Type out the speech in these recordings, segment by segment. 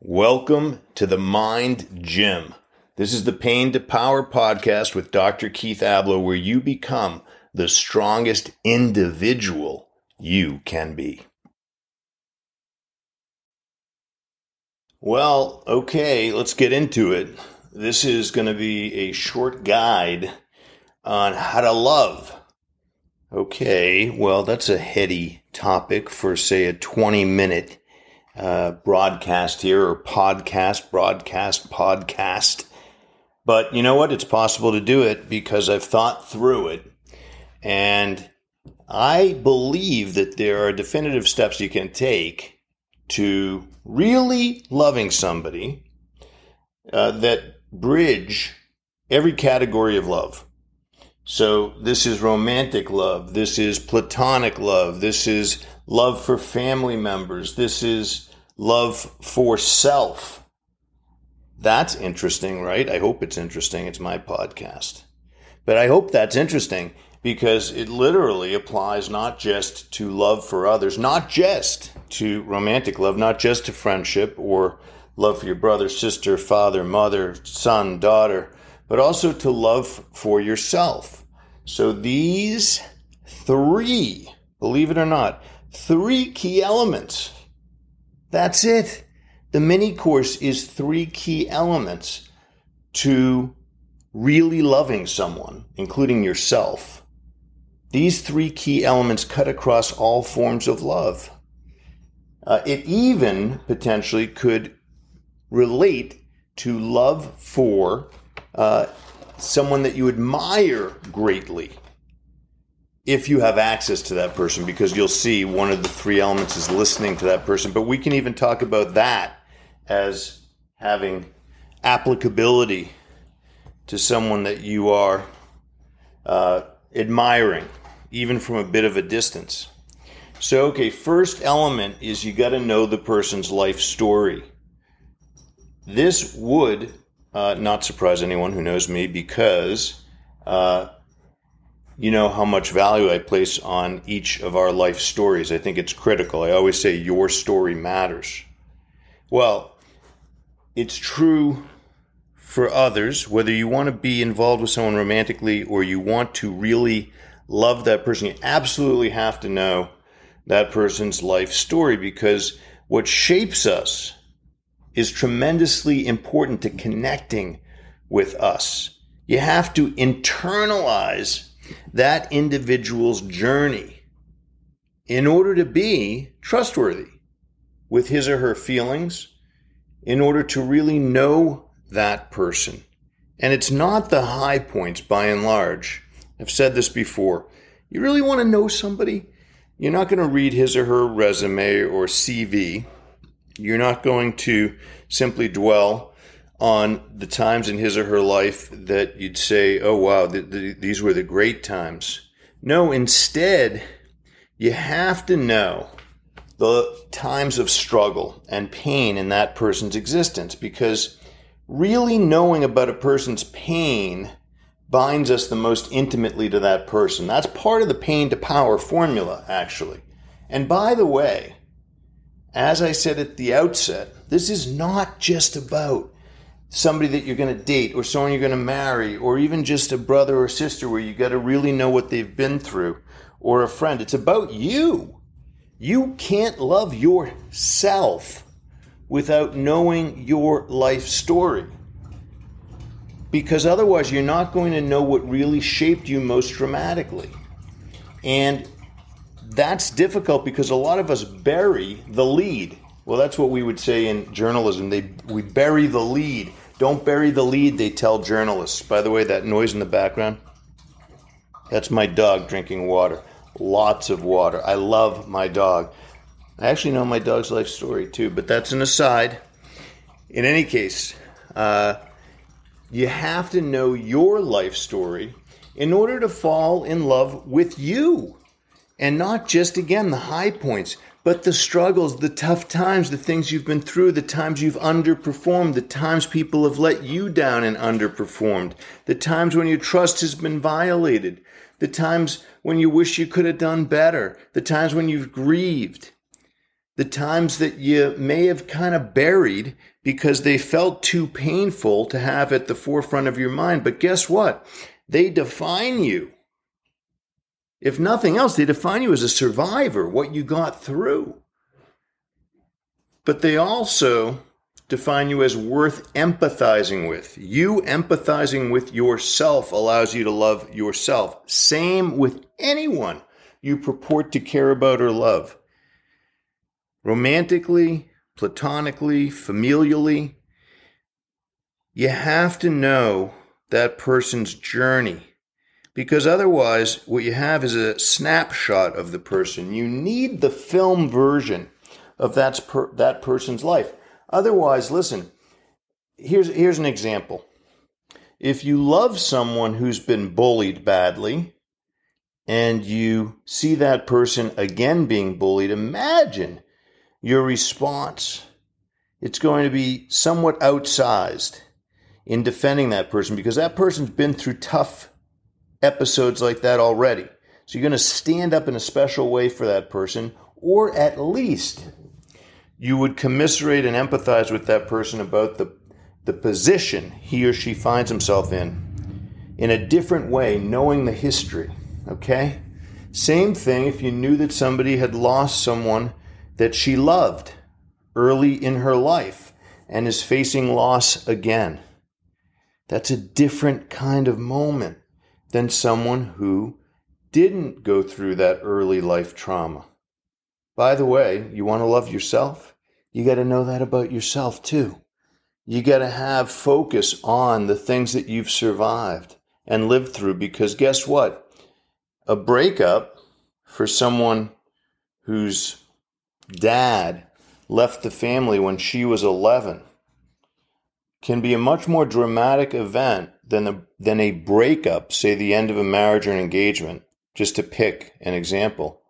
Welcome to the Mind Gym. This is the Pain to Power podcast with Dr. Keith Ablow, where you become the strongest individual you can be. Well, okay, let's get into it. This is going to be a short guide on how to love. Okay, well, that's a heady topic for, say, a 20 minute uh, broadcast here or podcast, broadcast, podcast. But you know what? It's possible to do it because I've thought through it. And I believe that there are definitive steps you can take to really loving somebody uh, that bridge every category of love. So this is romantic love. This is platonic love. This is love for family members. This is love for self. That's interesting, right? I hope it's interesting. It's my podcast. But I hope that's interesting because it literally applies not just to love for others, not just to romantic love, not just to friendship or love for your brother, sister, father, mother, son, daughter, but also to love for yourself. So these three, believe it or not, three key elements. That's it. The mini course is three key elements to really loving someone, including yourself. These three key elements cut across all forms of love. Uh, it even potentially could relate to love for uh, someone that you admire greatly if you have access to that person because you'll see one of the three elements is listening to that person. But we can even talk about that as having applicability to someone that you are uh, admiring even from a bit of a distance. So okay first element is you got to know the person's life story. This would uh, not surprise anyone who knows me because uh, you know how much value I place on each of our life stories. I think it's critical. I always say your story matters. Well, it's true for others, whether you want to be involved with someone romantically or you want to really love that person, you absolutely have to know that person's life story because what shapes us is tremendously important to connecting with us. You have to internalize that individual's journey in order to be trustworthy with his or her feelings, in order to really know that person. And it's not the high points by and large. I've said this before. You really want to know somebody? You're not going to read his or her resume or CV. You're not going to simply dwell on the times in his or her life that you'd say, oh, wow, th- th- these were the great times. No, instead, you have to know the times of struggle and pain in that person's existence because really knowing about a person's pain binds us the most intimately to that person. That's part of the pain to power formula, actually. And by the way, as I said at the outset, this is not just about somebody that you're going to date or someone you're going to marry or even just a brother or sister where you got to really know what they've been through or a friend. It's about you. You can't love yourself without knowing your life story. Because otherwise, you're not going to know what really shaped you most dramatically. And that's difficult because a lot of us bury the lead. Well, that's what we would say in journalism. They, we bury the lead don't bury the lead, they tell journalists. By the way, that noise in the background, that's my dog drinking water. Lots of water. I love my dog. I actually know my dog's life story too, but that's an aside. In any case, uh, you have to know your life story in order to fall in love with you and not just, again, the high points. But the struggles, the tough times, the things you've been through, the times you've underperformed, the times people have let you down and underperformed, the times when your trust has been violated, the times when you wish you could have done better, the times when you've grieved. the times that you may have kind of buried because they felt too painful to have at the forefront of your mind. But guess what? They define you. If nothing else, they define you as a survivor, what you got through. But they also define you as worth empathizing with. You empathizing with yourself allows you to love yourself. Same with anyone you purport to care about or love. Romantically, platonically, familially, you have to know that person's journey because otherwise, what you have is a snapshot of the person. You need the film version of that's per, that person's life. Otherwise, listen, here's, here's an example. If you love someone who's been bullied badly and you see that person again being bullied, imagine your response. It's going to be somewhat outsized in defending that person because that person's been through tough episodes like that already. So you're going to stand up in a special way for that person, or at least you would commiserate and empathize with that person about the, the position he or she finds himself in in a different way, knowing the history. Okay? Same thing if you knew that somebody had lost someone that she loved early in her life and is facing loss again. That's a different kind of moment than someone who didn't go through that early life trauma. By the way, you want to love yourself? You got to know that about yourself too. You got to have focus on the things that you've survived and lived through because guess what? A breakup for someone whose dad left the family when she was 11 can be a much more dramatic event than a, than a breakup, say the end of a marriage or an engagement, just to pick an example,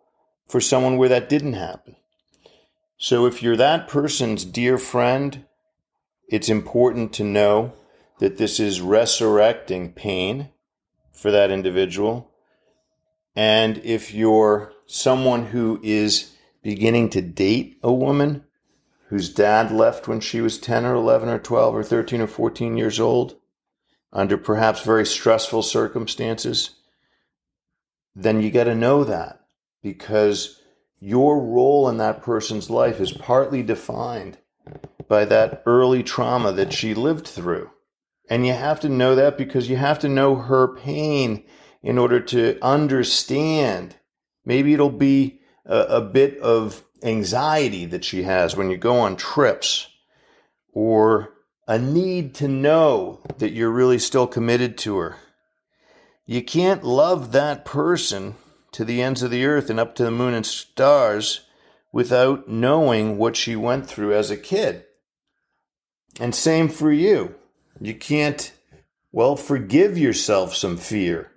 for someone where that didn't happen. So if you're that person's dear friend, it's important to know that this is resurrecting pain for that individual. And if you're someone who is beginning to date a woman whose dad left when she was 10 or 11 or 12 or 13 or 14 years old under perhaps very stressful circumstances, then you got to know that because your role in that person's life is partly defined by that early trauma that she lived through. And you have to know that because you have to know her pain in order to understand. Maybe it'll be a, a bit of anxiety that she has when you go on trips or a need to know that you're really still committed to her. You can't love that person to the ends of the earth and up to the moon and stars without knowing what she went through as a kid. And same for you. You can't, well, forgive yourself some fear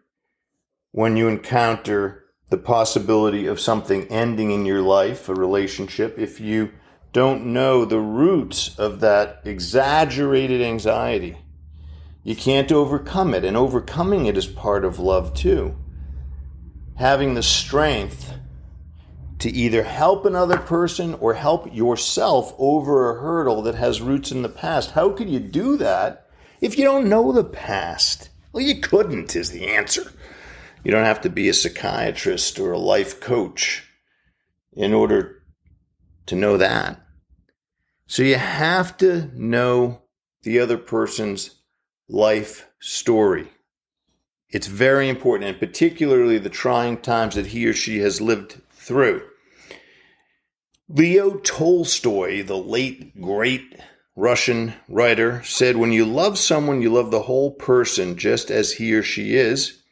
when you encounter the possibility of something ending in your life, a relationship, if you don't know the roots of that exaggerated anxiety. You can't overcome it, and overcoming it is part of love too. Having the strength to either help another person or help yourself over a hurdle that has roots in the past. How could you do that if you don't know the past? Well, you couldn't, is the answer. You don't have to be a psychiatrist or a life coach in order to know that. So you have to know the other person's life story. It's very important, and particularly the trying times that he or she has lived through. Leo Tolstoy, the late great Russian writer, said, When you love someone, you love the whole person just as he or she is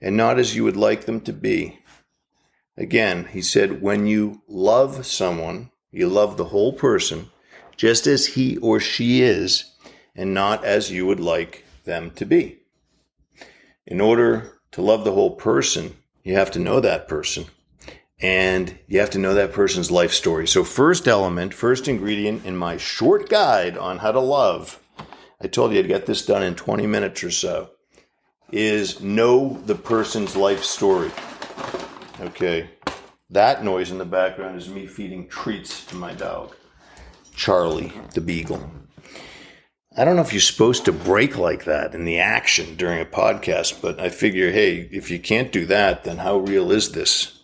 and not as you would like them to be. Again, he said, when you love someone, you love the whole person just as he or she is, and not as you would like them to be. In order to love the whole person, you have to know that person and you have to know that person's life story. So, first element, first ingredient in my short guide on how to love, I told you I'd get this done in 20 minutes or so is know the person's life story. Okay. that noise in the background is me feeding treats to my dog, Charlie the Beagle. I don't know if you're supposed to break like that in the action during a podcast, but I figure, hey, if you can't do that, then how real is this?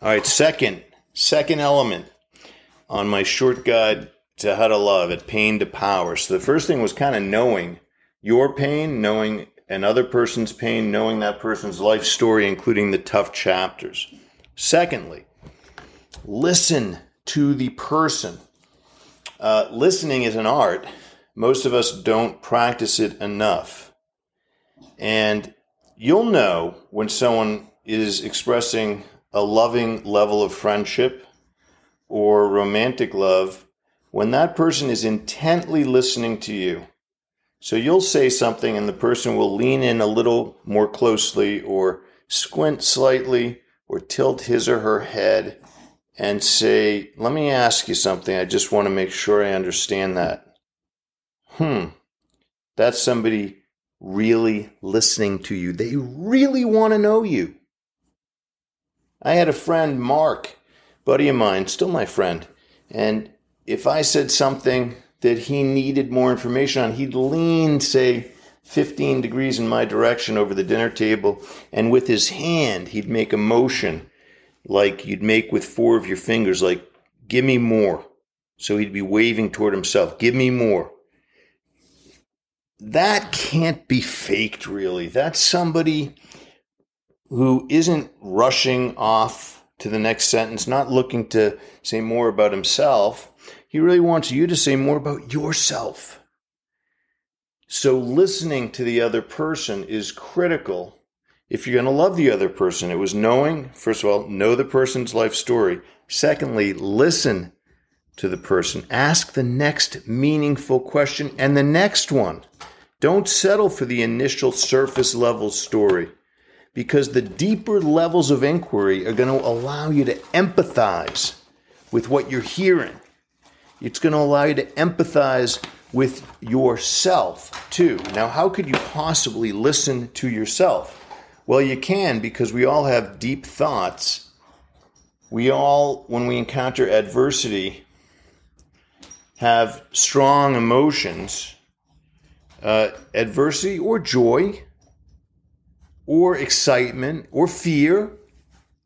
All right, second, second element on my short guide to how to love at pain to power. So the first thing was kind of knowing your pain, knowing another person's pain, knowing that person's life story, including the tough chapters. Secondly, listen to the person. Uh, listening is an art most of us don't practice it enough. And you'll know when someone is expressing a loving level of friendship or romantic love when that person is intently listening to you. So you'll say something and the person will lean in a little more closely or squint slightly or tilt his or her head and say, Let me ask you something. I just want to make sure I understand that hmm, that's somebody really listening to you. They really want to know you. I had a friend, Mark, buddy of mine, still my friend, and if I said something that he needed more information on, he'd lean, say, 15 degrees in my direction over the dinner table, and with his hand, he'd make a motion like you'd make with four of your fingers, like, give me more. So he'd be waving toward himself, give me more that can't be faked, really. That's somebody who isn't rushing off to the next sentence, not looking to say more about himself. He really wants you to say more about yourself. So, listening to the other person is critical if you're going to love the other person. It was knowing, first of all, know the person's life story. Secondly, listen to the person. Ask the next meaningful question and the next one. Don't settle for the initial surface level story because the deeper levels of inquiry are going to allow you to empathize with what you're hearing. It's going to allow you to empathize with yourself too. Now, how could you possibly listen to yourself? Well, you can because we all have deep thoughts. We all, when we encounter adversity, have strong emotions uh, adversity or joy or excitement or fear.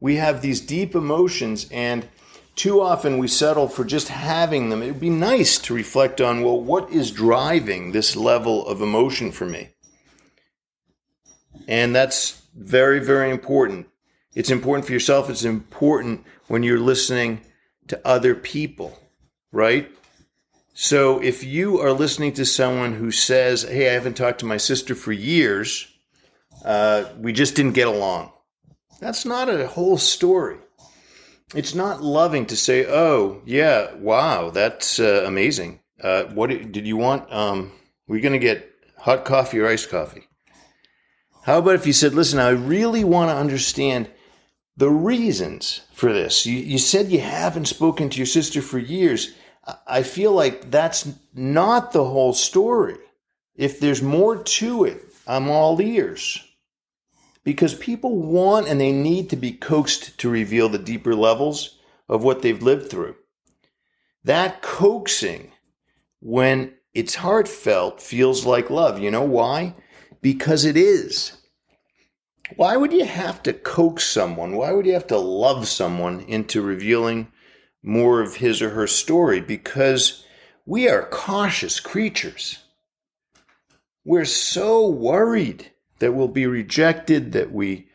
We have these deep emotions, and too often we settle for just having them. It would be nice to reflect on well, what is driving this level of emotion for me? And that's very, very important. It's important for yourself, it's important when you're listening to other people, right? So if you are listening to someone who says, Hey, I haven't talked to my sister for years, uh, we just didn't get along, that's not a whole story. It's not loving to say, Oh, yeah, wow, that's uh, amazing. Uh, what did you want? Um, we're going to get hot coffee or iced coffee. How about if you said, Listen, I really want to understand the reasons for this. You, you said you haven't spoken to your sister for years I feel like that's not the whole story. If there's more to it, I'm all ears. Because people want and they need to be coaxed to reveal the deeper levels of what they've lived through. That coaxing, when it's heartfelt, feels like love. You know why? Because it is. Why would you have to coax someone? Why would you have to love someone into revealing more of his or her story because we are cautious creatures. We're so worried that we'll be rejected, that we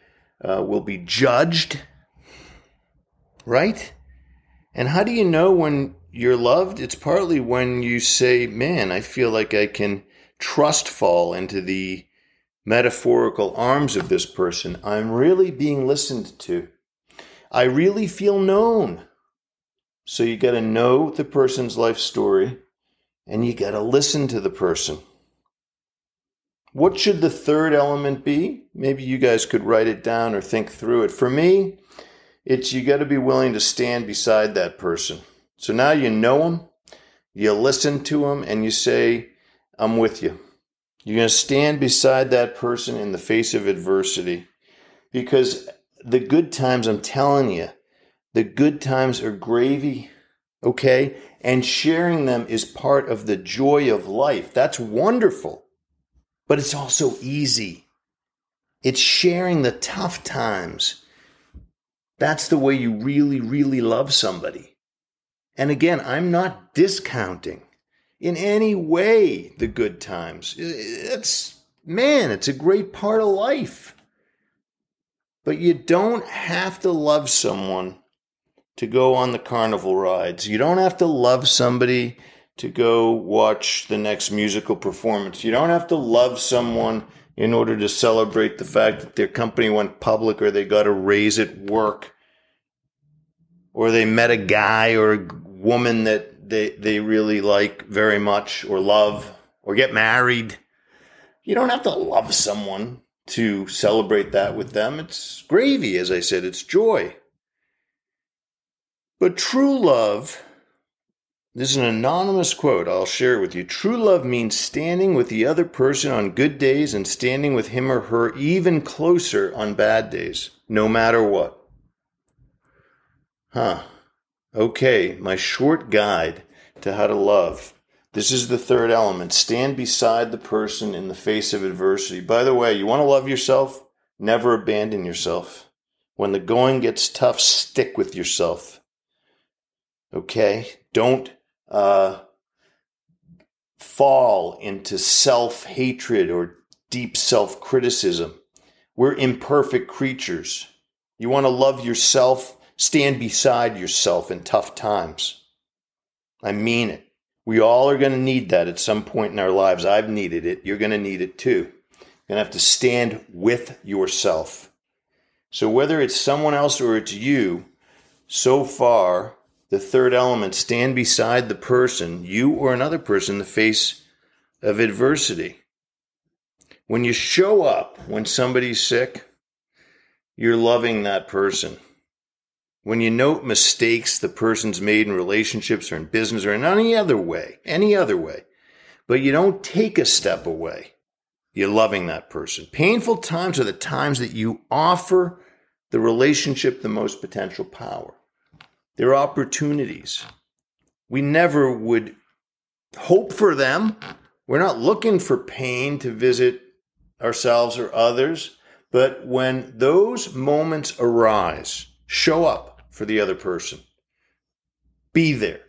uh, will be judged, right? And how do you know when you're loved? It's partly when you say, Man, I feel like I can trust fall into the metaphorical arms of this person. I'm really being listened to. I really feel known. So you got to know the person's life story and you got to listen to the person. What should the third element be? Maybe you guys could write it down or think through it. For me, it's you got to be willing to stand beside that person. So now you know them, you listen to them, and you say, I'm with you. You're going to stand beside that person in the face of adversity because the good times, I'm telling you, The good times are gravy, okay? And sharing them is part of the joy of life. That's wonderful. But it's also easy. It's sharing the tough times. That's the way you really, really love somebody. And again, I'm not discounting in any way the good times. It's, man, it's a great part of life. But you don't have to love someone to go on the carnival rides. You don't have to love somebody to go watch the next musical performance. You don't have to love someone in order to celebrate the fact that their company went public or they got a raise at work or they met a guy or a woman that they, they really like very much or love or get married. You don't have to love someone to celebrate that with them. It's gravy, as I said, it's joy. But true love, this is an anonymous quote, I'll share it with you. True love means standing with the other person on good days and standing with him or her even closer on bad days, no matter what. Huh. Okay, my short guide to how to love. This is the third element. Stand beside the person in the face of adversity. By the way, you want to love yourself? Never abandon yourself. When the going gets tough, stick with yourself. Okay? Don't uh, fall into self hatred or deep self criticism. We're imperfect creatures. You want to love yourself? Stand beside yourself in tough times. I mean it. We all are going to need that at some point in our lives. I've needed it. You're going to need it too. You're going to have to stand with yourself. So, whether it's someone else or it's you, so far, the third element stand beside the person, you or another person, in the face of adversity. When you show up when somebody's sick, you're loving that person. When you note mistakes the person's made in relationships or in business or in any other way, any other way, but you don't take a step away, you're loving that person. Painful times are the times that you offer the relationship the most potential power. They're opportunities. We never would hope for them. We're not looking for pain to visit ourselves or others. But when those moments arise, show up for the other person. Be there.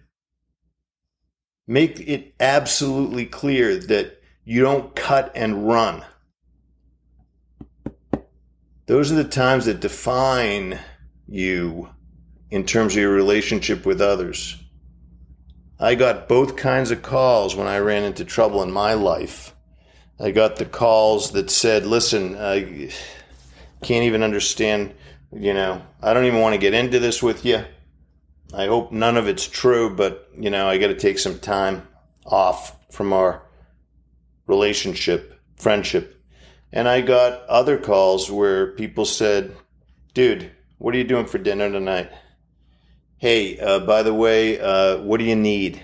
Make it absolutely clear that you don't cut and run. Those are the times that define you in terms of your relationship with others. I got both kinds of calls when I ran into trouble in my life. I got the calls that said, listen, I can't even understand you know, I don't even want to get into this with you. I hope none of it's true, but, you know, I got to take some time off from our relationship, friendship. And I got other calls where people said, dude, what are you doing for dinner tonight? Hey, uh, by the way, uh, what do you need?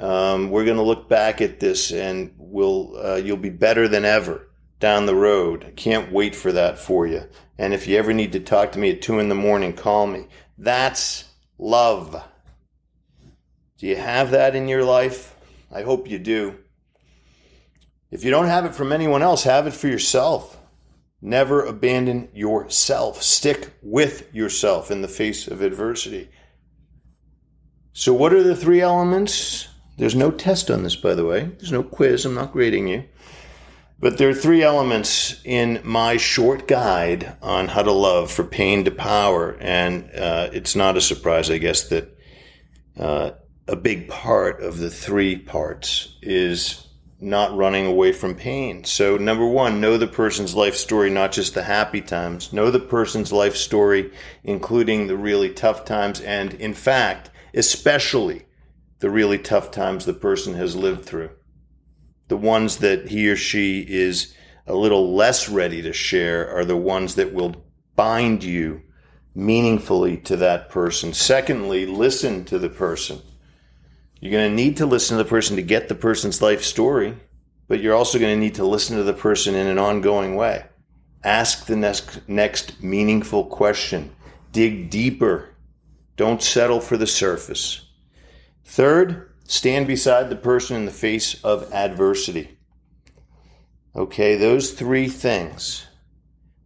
Um, we're going to look back at this and we'll, uh, you'll be better than ever down the road. I can't wait for that for you. And if you ever need to talk to me at two in the morning, call me. That's love. Do you have that in your life? I hope you do. If you don't have it from anyone else, have it for yourself. Never abandon yourself. Stick with yourself in the face of adversity. So, what are the three elements? There's no test on this, by the way. There's no quiz. I'm not grading you. But there are three elements in my short guide on how to love for pain to power. And uh, it's not a surprise, I guess, that uh, a big part of the three parts is not running away from pain. So, number one, know the person's life story, not just the happy times. Know the person's life story, including the really tough times. And in fact, especially the really tough times the person has lived through the ones that he or she is a little less ready to share are the ones that will bind you meaningfully to that person. Secondly, listen to the person. You're going to need to listen to the person to get the person's life story, but you're also going to need to listen to the person in an ongoing way. Ask the next, next meaningful question. Dig deeper Don't settle for the surface. Third, stand beside the person in the face of adversity. Okay, those three things.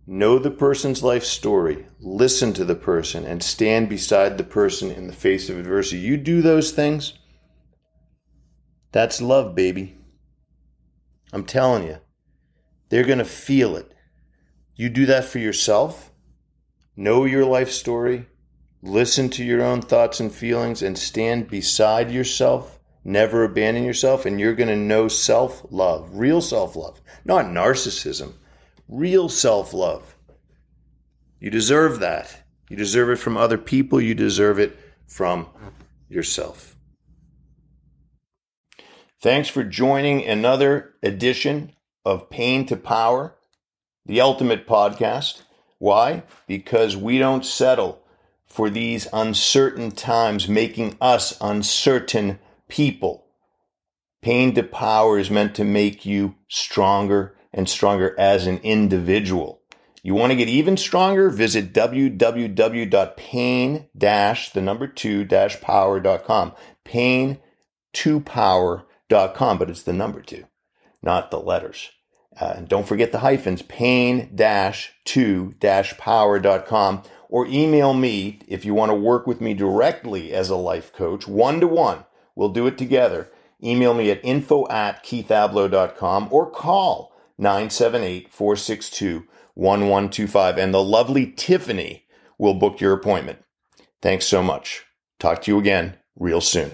Know the person's life story, listen to the person, and stand beside the person in the face of adversity. You do those things, that's love, baby. I'm telling you, they're going to feel it. You do that for yourself, know your life story, listen to your own thoughts and feelings, and stand beside yourself. Never abandon yourself, and you're going to know self love, real self love, not narcissism, real self love. You deserve that. You deserve it from other people, you deserve it from yourself. Thanks for joining another edition of Pain to Power, the ultimate podcast. Why? Because we don't settle for these uncertain times, making us uncertain people. Pain to Power is meant to make you stronger and stronger as an individual. You want to get even stronger? Visit www.pain the number two power.com. Pain to power.com, but it's the number two, not the letters. Uh, and don't forget the hyphens, pain-to-power.com or email me if you want to work with me directly as a life coach, one to one. We'll do it together. Email me at info at keithablow.com or call 978-462-1125 and the lovely Tiffany will book your appointment. Thanks so much. Talk to you again real soon.